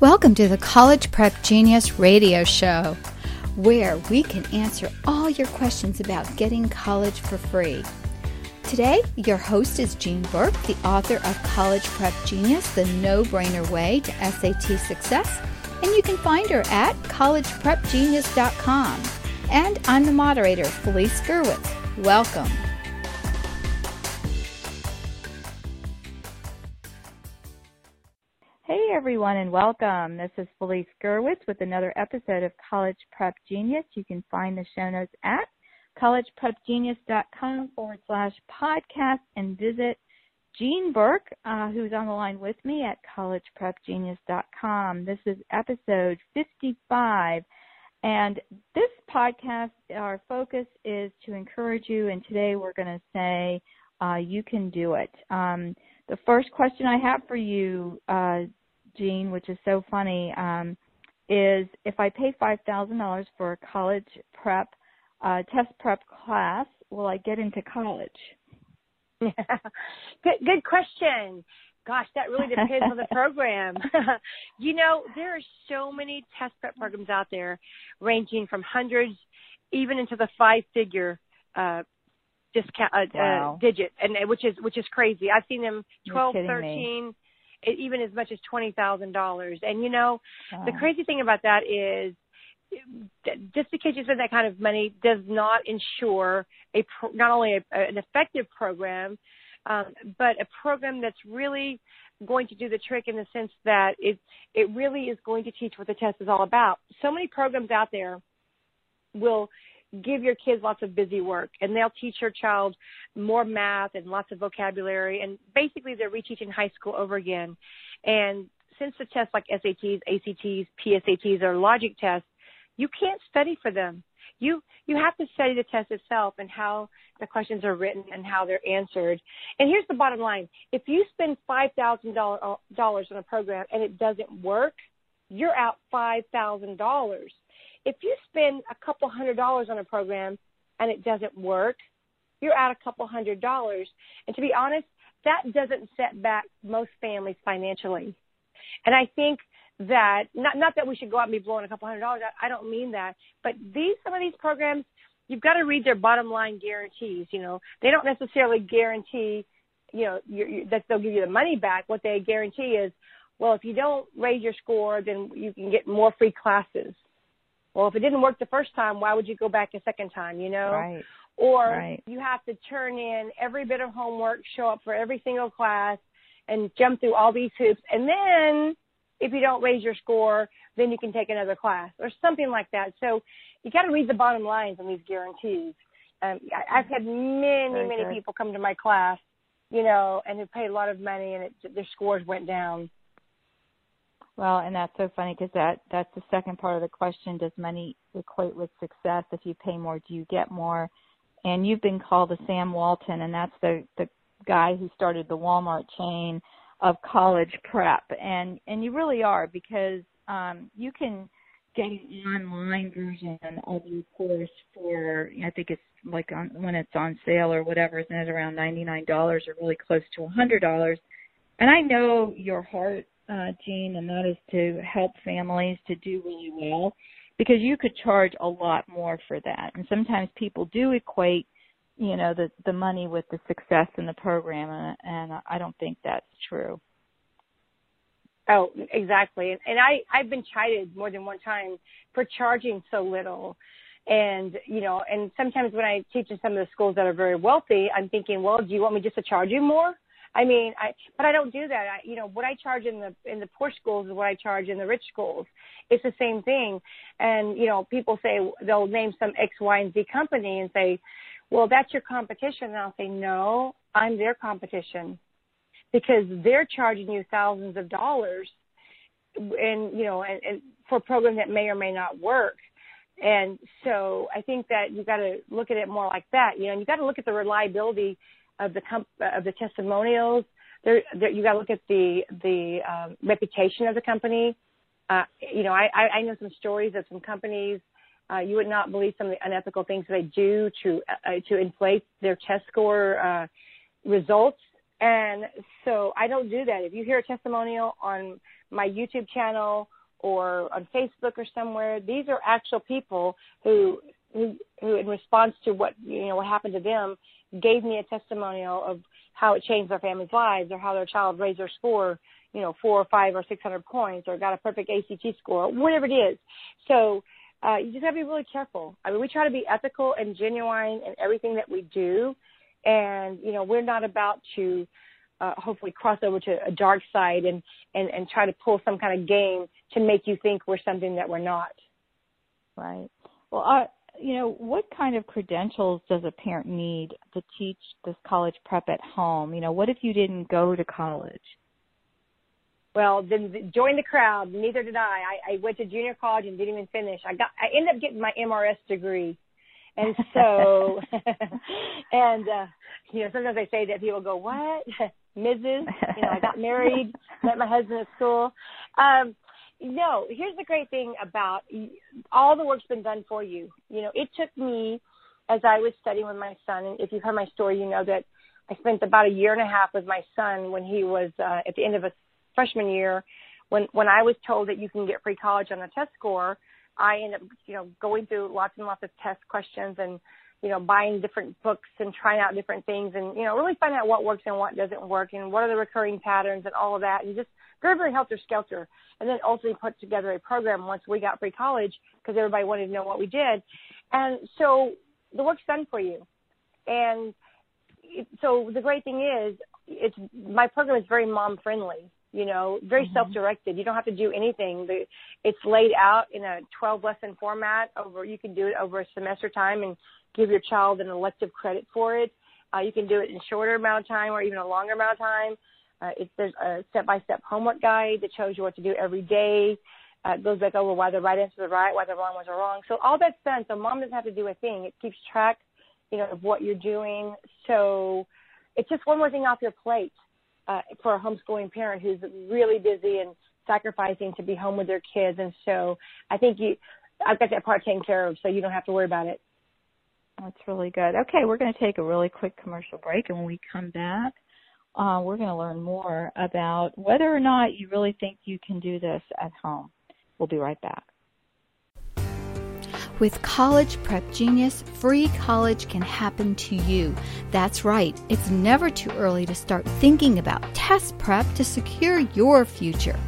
Welcome to the College Prep Genius Radio Show, where we can answer all your questions about getting college for free. Today, your host is Jean Burk, the author of College Prep Genius, the no brainer way to SAT success, and you can find her at collegeprepgenius.com. And I'm the moderator, Felice Gerwitz. Welcome. Everyone and welcome. This is Felice Gerwitz with another episode of College Prep Genius. You can find the show notes at collegeprepgenius.com forward slash podcast and visit Jean Burk, uh, who's on the line with me at collegeprepgenius.com. This is episode 55 and this podcast, our focus is to encourage you and today we're going to say uh, you can do it. Um, the first question I have for you, uh, Jean, which is so funny, um, is if I pay five thousand dollars for a college prep uh, test prep class, will I get into college? good, good question. Gosh, that really depends on the program. you know, there are so many test prep programs out there, ranging from hundreds, even into the five-figure uh, discount uh, wow. uh, digit, and which is which is crazy. I've seen them twelve, thirteen, me. Even as much as twenty thousand dollars. And you know, wow. the crazy thing about that is just because you spend that kind of money does not ensure a pro- not only a, an effective program, um, but a program that's really going to do the trick in the sense that it it really is going to teach what the test is all about. So many programs out there will give your kids lots of busy work and they'll teach your child more math and lots of vocabulary and basically they're reteaching high school over again. And since the tests like SATs, ACTs, PSATs are logic tests, you can't study for them. You you have to study the test itself and how the questions are written and how they're answered. And here's the bottom line: if you spend five thousand dollars uh, on a program and it doesn't work, you're out five thousand dollars. If you spend a couple hundred dollars on a program and it doesn't work, you're out a couple hundred dollars. And to be honest, that doesn't set back most families financially. And I think that not not that we should go out and be blowing a couple hundred dollars. I, I don't mean that, but these some of these programs, you've got to read their bottom line guarantees. You know, they don't necessarily guarantee, you know, you you that they'll give you the money back. What they guarantee is, well, if you don't raise your score, then you can get more free classes. Well, if it didn't work the first time, why would you go back a second time? You know, right. Or right. you have to turn in every bit of homework, show up for every single class, and jump through all these hoops, and then if you don't raise your score, then you can take another class or something like that. So you got to read the bottom lines on these guarantees. Um, I, I've had many, Very many good. people come to my class, you know, and who paid a lot of money and it, their scores went down. Well, and that's so funny because that that's the second part of the question: Does money equate with success? If you pay more, do you get more? And you've been called the Sam Walton, and that's the the guy who started the Walmart chain of college prep and and you really are because um you can get an online version of your course for I think it's like on when it's on sale or whatever isn't it around ninety nine dollars or really close to a hundred dollars and I know your heart uh Jean and that is to help families to do really well because you could charge a lot more for that and sometimes people do equate you know the the money with the success in the program and, and I don't think that's true. Oh, exactly. And, and I I've been chided more than one time for charging so little. And you know, and sometimes when I teach in some of the schools that are very wealthy, I'm thinking, well, do you want me just to charge you more? I mean, I but I don't do that. I, you know, what I charge in the in the poor schools is what I charge in the rich schools. It's the same thing. And you know, people say they'll name some X, Y, and Z company and say, well, that's your competition. And I'll say, no, I'm their competition because they're charging you thousands of dollars and, you know, and, and for a program that may or may not work. And so I think that you got to look at it more like that, you know, and you got to look at the reliability of the comp- of the testimonials. There, there you got to look at the the um, reputation of the company. Uh, you know, I, I know some stories of some companies uh, you would not believe some of the unethical things they do to uh, to inflate their test score uh, results. And so I don't do that. If you hear a testimonial on my YouTube channel or on Facebook or somewhere, these are actual people who who, who in response to what you know what happened to them gave me a testimonial of how it changed their family's lives or how their child raised their score you know four or five or six hundred points or got a perfect ACT score whatever it is. So uh, you just have to be really careful. I mean we try to be ethical and genuine in everything that we do. And you know we're not about to uh, hopefully cross over to a dark side and, and and try to pull some kind of game to make you think we're something that we're not. Right. Well I you know, what kind of credentials does a parent need to teach this college prep at home? You know, what if you didn't go to college? Well, then join the crowd. Neither did I. I, I went to junior college and didn't even finish. I got, I ended up getting my MRS degree. And so, and, uh, you know, sometimes I say that people go, what? Mrs. You know, I got married, met my husband at school. Um, no, here's the great thing about all the work's been done for you. You know, it took me as I was studying with my son, and if you've heard my story, you know that I spent about a year and a half with my son when he was uh, at the end of his freshman year. When when I was told that you can get free college on a test score, I ended up, you know, going through lots and lots of test questions and you know, buying different books and trying out different things and, you know, really finding out what works and what doesn't work and what are the recurring patterns and all of that and just very, very helter skelter. And then ultimately put together a program once we got free college because everybody wanted to know what we did. And so the work's done for you. And it, so the great thing is it's, my program is very mom friendly you know, very mm-hmm. self-directed. You don't have to do anything. It's laid out in a 12 lesson format over, you can do it over a semester time and give your child an elective credit for it. Uh, you can do it in a shorter amount of time or even a longer amount of time. Uh, it, there's a step-by-step homework guide that shows you what to do every day. Uh, it goes back over why the right answers are right, why the wrong ones are wrong. So all that's done. So mom doesn't have to do a thing. It keeps track, you know, of what you're doing. So it's just one more thing off your plate uh, for a homeschooling parent who's really busy and sacrificing to be home with their kids. And so I think you, I've got that part taken care of, so you don't have to worry about it. That's really good. Okay, we're going to take a really quick commercial break, and when we come back, uh, we're going to learn more about whether or not you really think you can do this at home. We'll be right back. With College Prep Genius, free college can happen to you. That's right, it's never too early to start thinking about test prep to secure your future.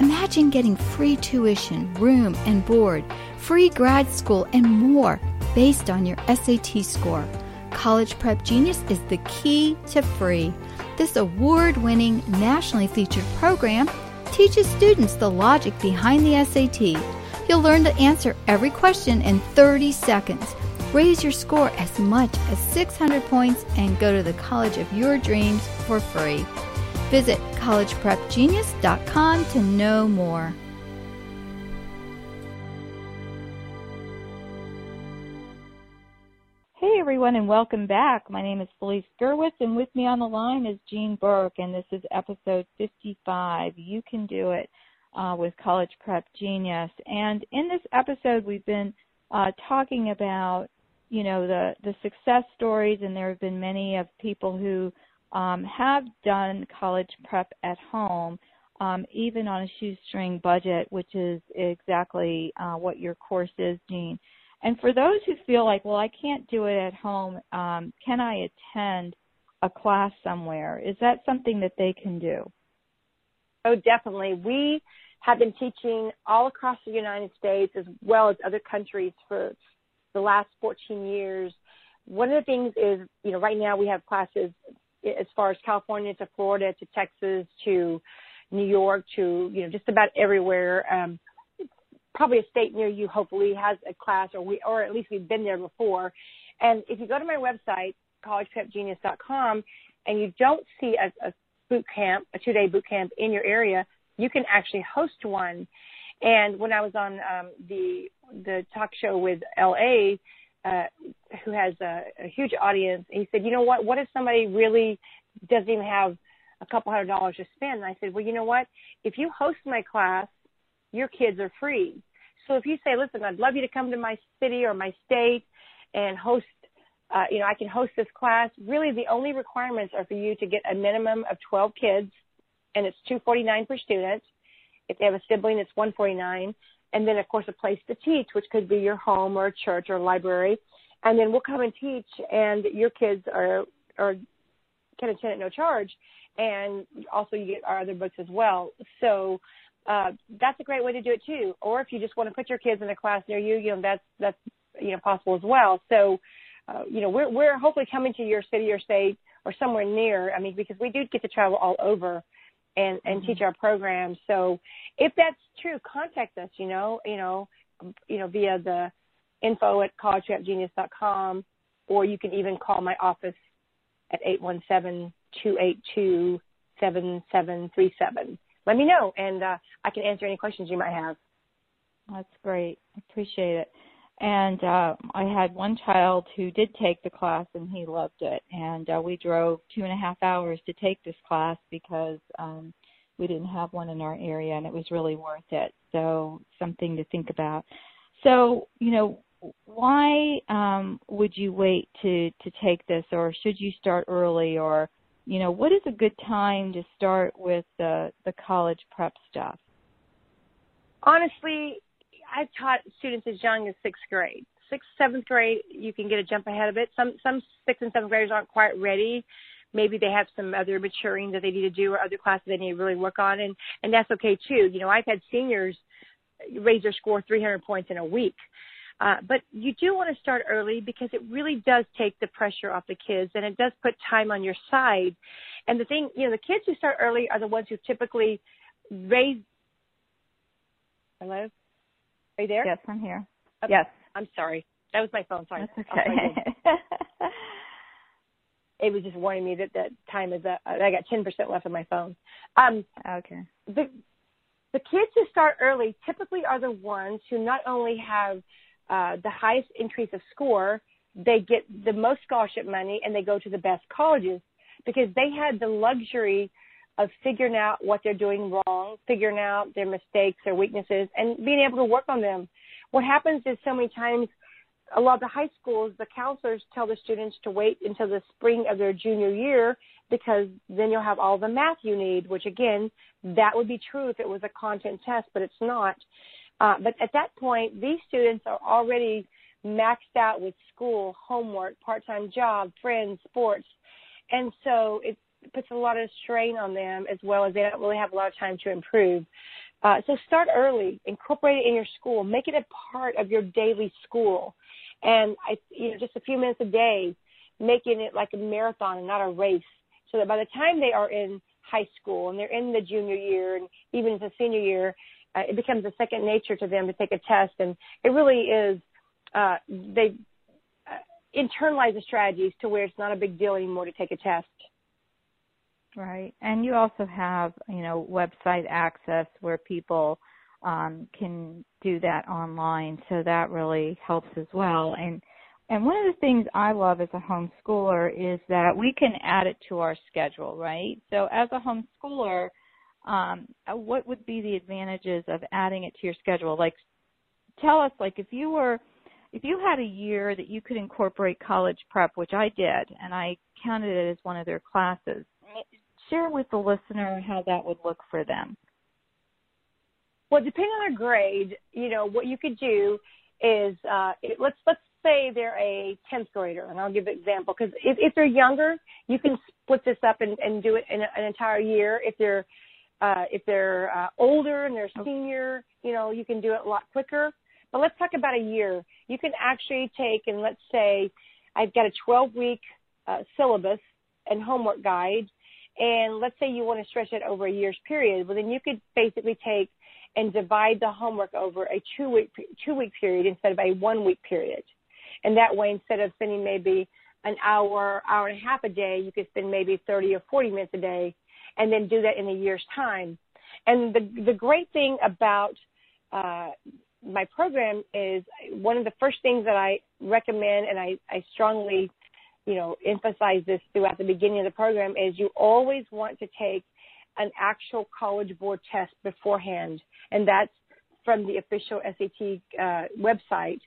Imagine getting free tuition, room and board, free grad school, and more based on your SAT score. College Prep Genius is the key to free. This award winning, nationally featured program teaches students the logic behind the SAT You'll learn to answer every question in 30 seconds. Raise your score as much as 600 points and go to the college of your dreams for free. Visit collegeprepgenius.com to know more. Everyone and welcome back. My name is Felice Gerwitz and with me on the line is Jean Burk and this is episode 55. You can do it uh, with College Prep Genius. And in this episode, we've been uh, talking about, you know, the the success stories, and there have been many of people who um, have done college prep at home, um, even on a shoestring budget, which is exactly uh, what your course is, Jean. And for those who feel like, well, I can't do it at home, um, can I attend a class somewhere? Is that something that they can do? Oh, definitely. We have been teaching all across the United States as well as other countries for the last 14 years. One of the things is, you know, right now we have classes as far as California to Florida to Texas to New York to, you know, just about everywhere. Um, probably a state near you hopefully has a class or we, or at least we've been there before. And if you go to my website, collegeprepgenius.com, and you don't see a, a boot camp, a two day boot camp in your area, you can actually host one. And when I was on um, the the talk show with LA, uh, who has a, a huge audience, he said, you know what? What if somebody really doesn't even have a couple hundred dollars to spend? And I said, well, you know what? If you host my class, your kids are free. So if you say, listen, I'd love you to come to my city or my state and host uh, you know, I can host this class. Really, the only requirements are for you to get a minimum of 12 kids, and it's 249 per student. If they have a sibling, it's 149. And then, of course, a place to teach, which could be your home or a church or a library. And then we'll come and teach, and your kids are are can attend at no charge. And also, you get our other books as well. So uh, that's a great way to do it too. Or if you just want to put your kids in a class near you, you know that's that's you know possible as well. So uh, you know we're we're hopefully coming to your city or state or somewhere near. I mean because we do get to travel all over and and mm-hmm. teach our programs. So if that's true, contact us. You know you know you know via the info at collegeprepgenius.com or you can even call my office at eight one seven two eight two seven seven three seven let me know and uh, I can answer any questions you might have. That's great. I appreciate it. And uh, I had one child who did take the class and he loved it. And uh, we drove two and a half hours to take this class because um, we didn't have one in our area and it was really worth it. So something to think about. So, you know, why um, would you wait to, to take this or should you start early or you know, what is a good time to start with the the college prep stuff? Honestly, I've taught students as young as sixth grade. Sixth, seventh grade, you can get a jump ahead of it. Some some sixth and seventh graders aren't quite ready. Maybe they have some other maturing that they need to do or other classes they need to really work on, and and that's okay too. You know, I've had seniors raise their score 300 points in a week. Uh, but you do want to start early because it really does take the pressure off the kids and it does put time on your side. And the thing, you know, the kids who start early are the ones who typically raise. Hello? Are you there? Yes, I'm here. Okay. Yes. I'm sorry. That was my phone. Sorry. That's okay. it was just warning me that the time is up. I got 10% left on my phone. Um, okay. The, the kids who start early typically are the ones who not only have uh, the highest increase of score, they get the most scholarship money and they go to the best colleges because they had the luxury of figuring out what they're doing wrong, figuring out their mistakes, their weaknesses, and being able to work on them. What happens is so many times, a lot of the high schools, the counselors tell the students to wait until the spring of their junior year because then you'll have all the math you need, which again, that would be true if it was a content test, but it's not. Uh, but at that point, these students are already maxed out with school, homework, part-time job, friends, sports, and so it puts a lot of strain on them as well as they don't really have a lot of time to improve. Uh, so start early, incorporate it in your school, make it a part of your daily school, and I, you know, just a few minutes a day, making it like a marathon and not a race, so that by the time they are in high school and they're in the junior year and even the senior year, uh, it becomes a second nature to them to take a test, and it really is. Uh, they uh, internalize the strategies to where it's not a big deal anymore to take a test. Right, and you also have you know website access where people um, can do that online, so that really helps as well. And and one of the things I love as a homeschooler is that we can add it to our schedule, right? So as a homeschooler, um, uh, what would be the advantages of adding it to your schedule? Like, tell us, like, if you were, if you had a year that you could incorporate college prep, which I did, and I counted it as one of their classes, share with the listener how that would look for them. Well, depending on their grade, you know, what you could do is uh, it, let's let's say they're a 10th grader, and I'll give an example because if, if they're younger, you can split this up and, and do it in a, an entire year. If they're uh, if they're uh, older and they're senior, you know, you can do it a lot quicker. But let's talk about a year. You can actually take and let's say I've got a 12 week uh, syllabus and homework guide, and let's say you want to stretch it over a year's period. Well, then you could basically take and divide the homework over a two week two week period instead of a one week period. And that way, instead of spending maybe an hour, hour and a half a day, you could spend maybe 30 or 40 minutes a day and then do that in a year's time. And the the great thing about uh, my program is one of the first things that I recommend, and I, I strongly, you know, emphasize this throughout the beginning of the program is you always want to take an actual college board test beforehand, and that's from the official SAT uh, website.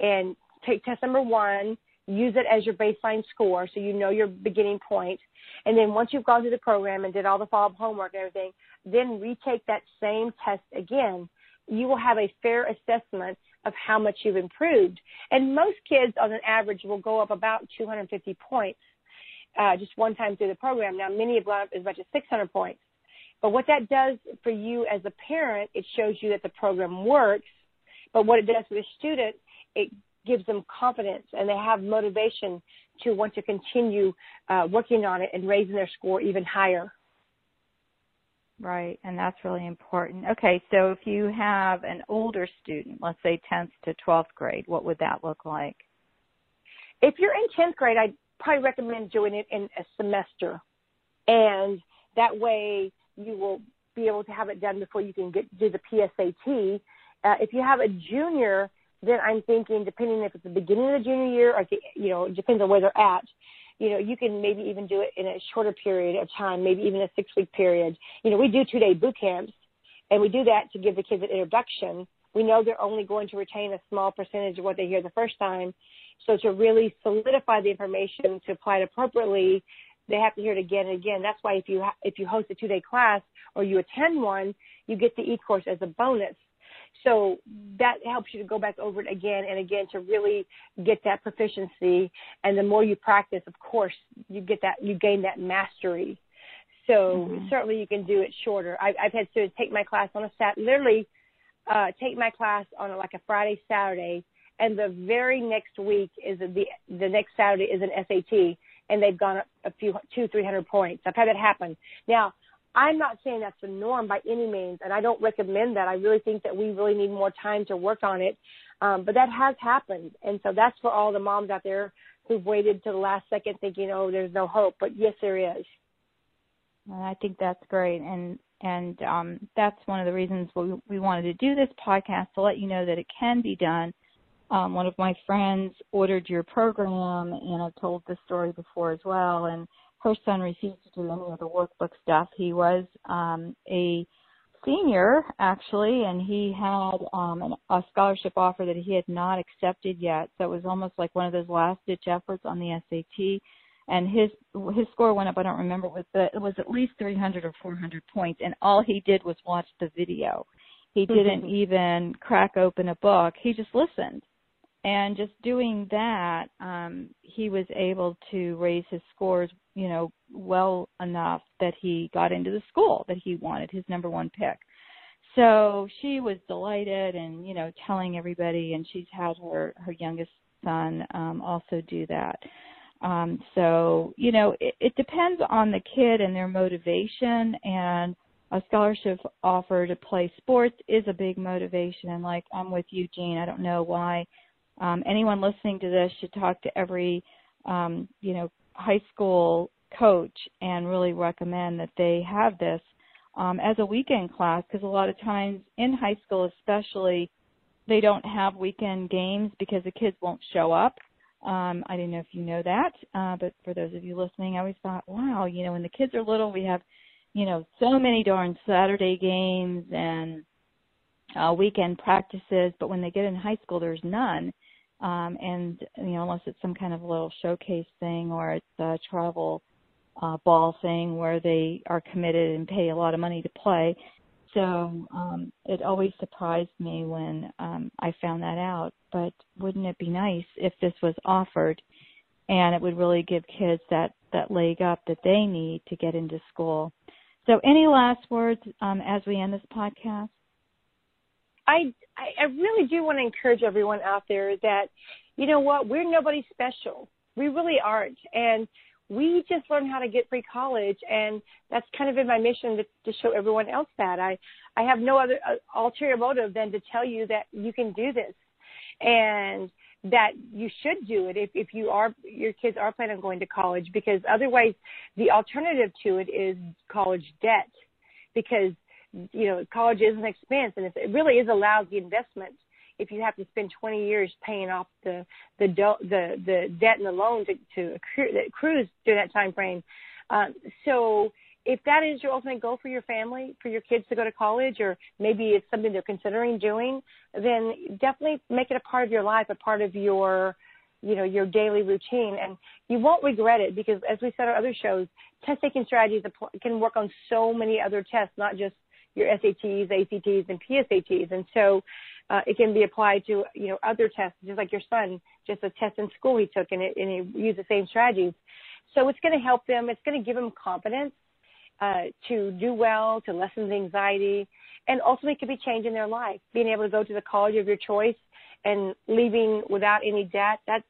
And take test number one, use it as your baseline score so you know your beginning point. And then once you've gone through the program and did all the follow-up homework and everything, then retake that same test again. You will have a fair assessment of how much you've improved. And most kids on an average will go up about 250 points uh, just one time through the program. Now many have gone up as much as 600 points. But what that does for you as a parent, it shows you that the program works. But what it does for the student, it gives them confidence and they have motivation to want to continue uh, working on it and raising their score even higher. Right, and that's really important. Okay, so if you have an older student, let's say 10th to 12th grade, what would that look like? If you're in 10th grade, I'd probably recommend doing it in a semester. And that way you will be able to have it done before you can get do the PSAT. Uh, if you have a junior, then I'm thinking, depending if it's the beginning of the junior year or, the, you know, it depends on where they're at, you know, you can maybe even do it in a shorter period of time, maybe even a six week period. You know, we do two day boot camps and we do that to give the kids an introduction. We know they're only going to retain a small percentage of what they hear the first time. So to really solidify the information to apply it appropriately, they have to hear it again and again. That's why if you ha- if you host a two day class or you attend one, you get the e course as a bonus. So that helps you to go back over it again and again to really get that proficiency. And the more you practice, of course, you get that, you gain that mastery. So mm-hmm. certainly you can do it shorter. I've, I've had students take my class on a sat, literally, uh, take my class on a, like a Friday, Saturday, and the very next week is a, the, the next Saturday is an SAT and they've gone up a few, two, three hundred points. I've had that happen. Now, I'm not saying that's the norm by any means, and I don't recommend that. I really think that we really need more time to work on it. Um, but that has happened, and so that's for all the moms out there who've waited to the last second thinking, "Oh, there's no hope." But yes, there is. I think that's great, and and um, that's one of the reasons we, we wanted to do this podcast to let you know that it can be done. Um, one of my friends ordered your program, and I've told this story before as well, and her son refused to do any of the workbook stuff. He was um, a senior actually, and he had um, an, a scholarship offer that he had not accepted yet. So it was almost like one of those last ditch efforts on the SAT. And his his score went up. I don't remember it was, but it was at least 300 or 400 points. And all he did was watch the video. He didn't even crack open a book. He just listened and just doing that um he was able to raise his scores you know well enough that he got into the school that he wanted his number one pick. So she was delighted and you know telling everybody and she's had her her youngest son um also do that. Um so you know it, it depends on the kid and their motivation and a scholarship offer to play sports is a big motivation And like i'm with you jean i don't know why um, anyone listening to this should talk to every um, you know high school coach and really recommend that they have this um, as a weekend class because a lot of times in high school especially they don't have weekend games because the kids won't show up. Um, I didn't know if you know that, uh, but for those of you listening, I always thought, wow, you know, when the kids are little, we have, you know, so many darn Saturday games and uh, weekend practices, but when they get in high school, there's none um, and you know unless it's some kind of little showcase thing or it's a travel uh, ball thing where they are committed and pay a lot of money to play. So um, it always surprised me when um, I found that out. But wouldn't it be nice if this was offered, and it would really give kids that that leg up that they need to get into school. So, any last words um, as we end this podcast? I, I really do want to encourage everyone out there that, you know what, we're nobody special. We really aren't. And we just learned how to get free college and that's kind of been my mission to, to show everyone else that i i have no other uh, ulterior motive than to tell you that you can do this and that you should do it if if you are your kids are planning on going to college because otherwise the alternative to it is college debt because you know, college is an expense and it really is a lousy investment if you have to spend 20 years paying off the the the the debt and the loan to to accrue, that accrues through that time frame. Um, so if that is your ultimate goal for your family, for your kids to go to college, or maybe it's something they're considering doing, then definitely make it a part of your life, a part of your you know, your daily routine and you won't regret it because as we said on other shows, test taking strategies can work on so many other tests, not just your SATs, ACTs, and PSATs. And so uh, it can be applied to, you know, other tests, just like your son, just a test in school he took and, it, and he used the same strategies. So it's going to help them. It's going to give them confidence uh, to do well, to lessen the anxiety, and ultimately could be changing their life. Being able to go to the college of your choice and leaving without any debt, that's,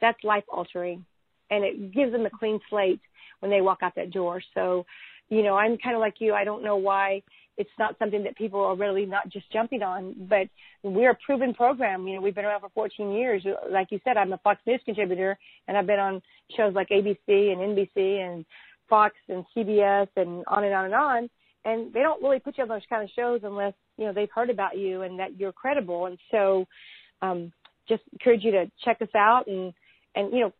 that's life altering. And it gives them a clean slate when they walk out that door. So, you know, I'm kind of like you. I don't know why it's not something that people are really not just jumping on, but we're a proven program. You know, we've been around for 14 years. Like you said, I'm a Fox News contributor and I've been on shows like ABC and NBC and Fox and CBS and on and on and on. And they don't really put you on those kind of shows unless, you know, they've heard about you and that you're credible. And so, um, just encourage you to check us out and, and, you know,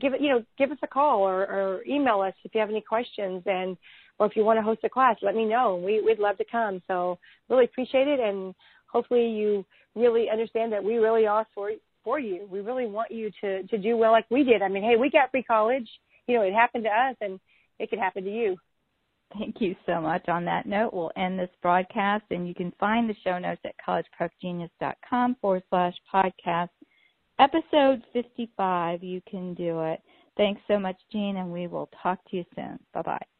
give it, you know, give us a call or, or email us if you have any questions. And, or if you want to host a class, let me know. We, we'd love to come. So really appreciate it. And hopefully you really understand that we really are for, for you. We really want you to, to do well like we did. I mean, hey, we got free college. You know, it happened to us and it could happen to you. Thank you so much. On that note, we'll end this broadcast and you can find the show notes at collegeprepgenius.com forward slash podcast. Episode 55, you can do it. Thanks so much, Jean, and we will talk to you soon. Bye-bye. Bye.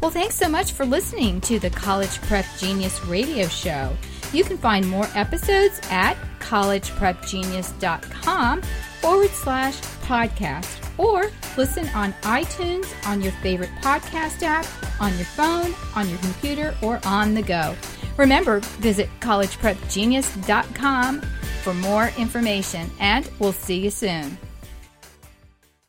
Well, thanks so much for listening to the College Prep Genius radio show. You can find more episodes at collegeprepgenius.com forward slash podcast or listen on iTunes, on your favorite podcast app, on your phone, on your computer, or on the go. Remember, visit collegeprepgenius.com for more information, and we'll see you soon.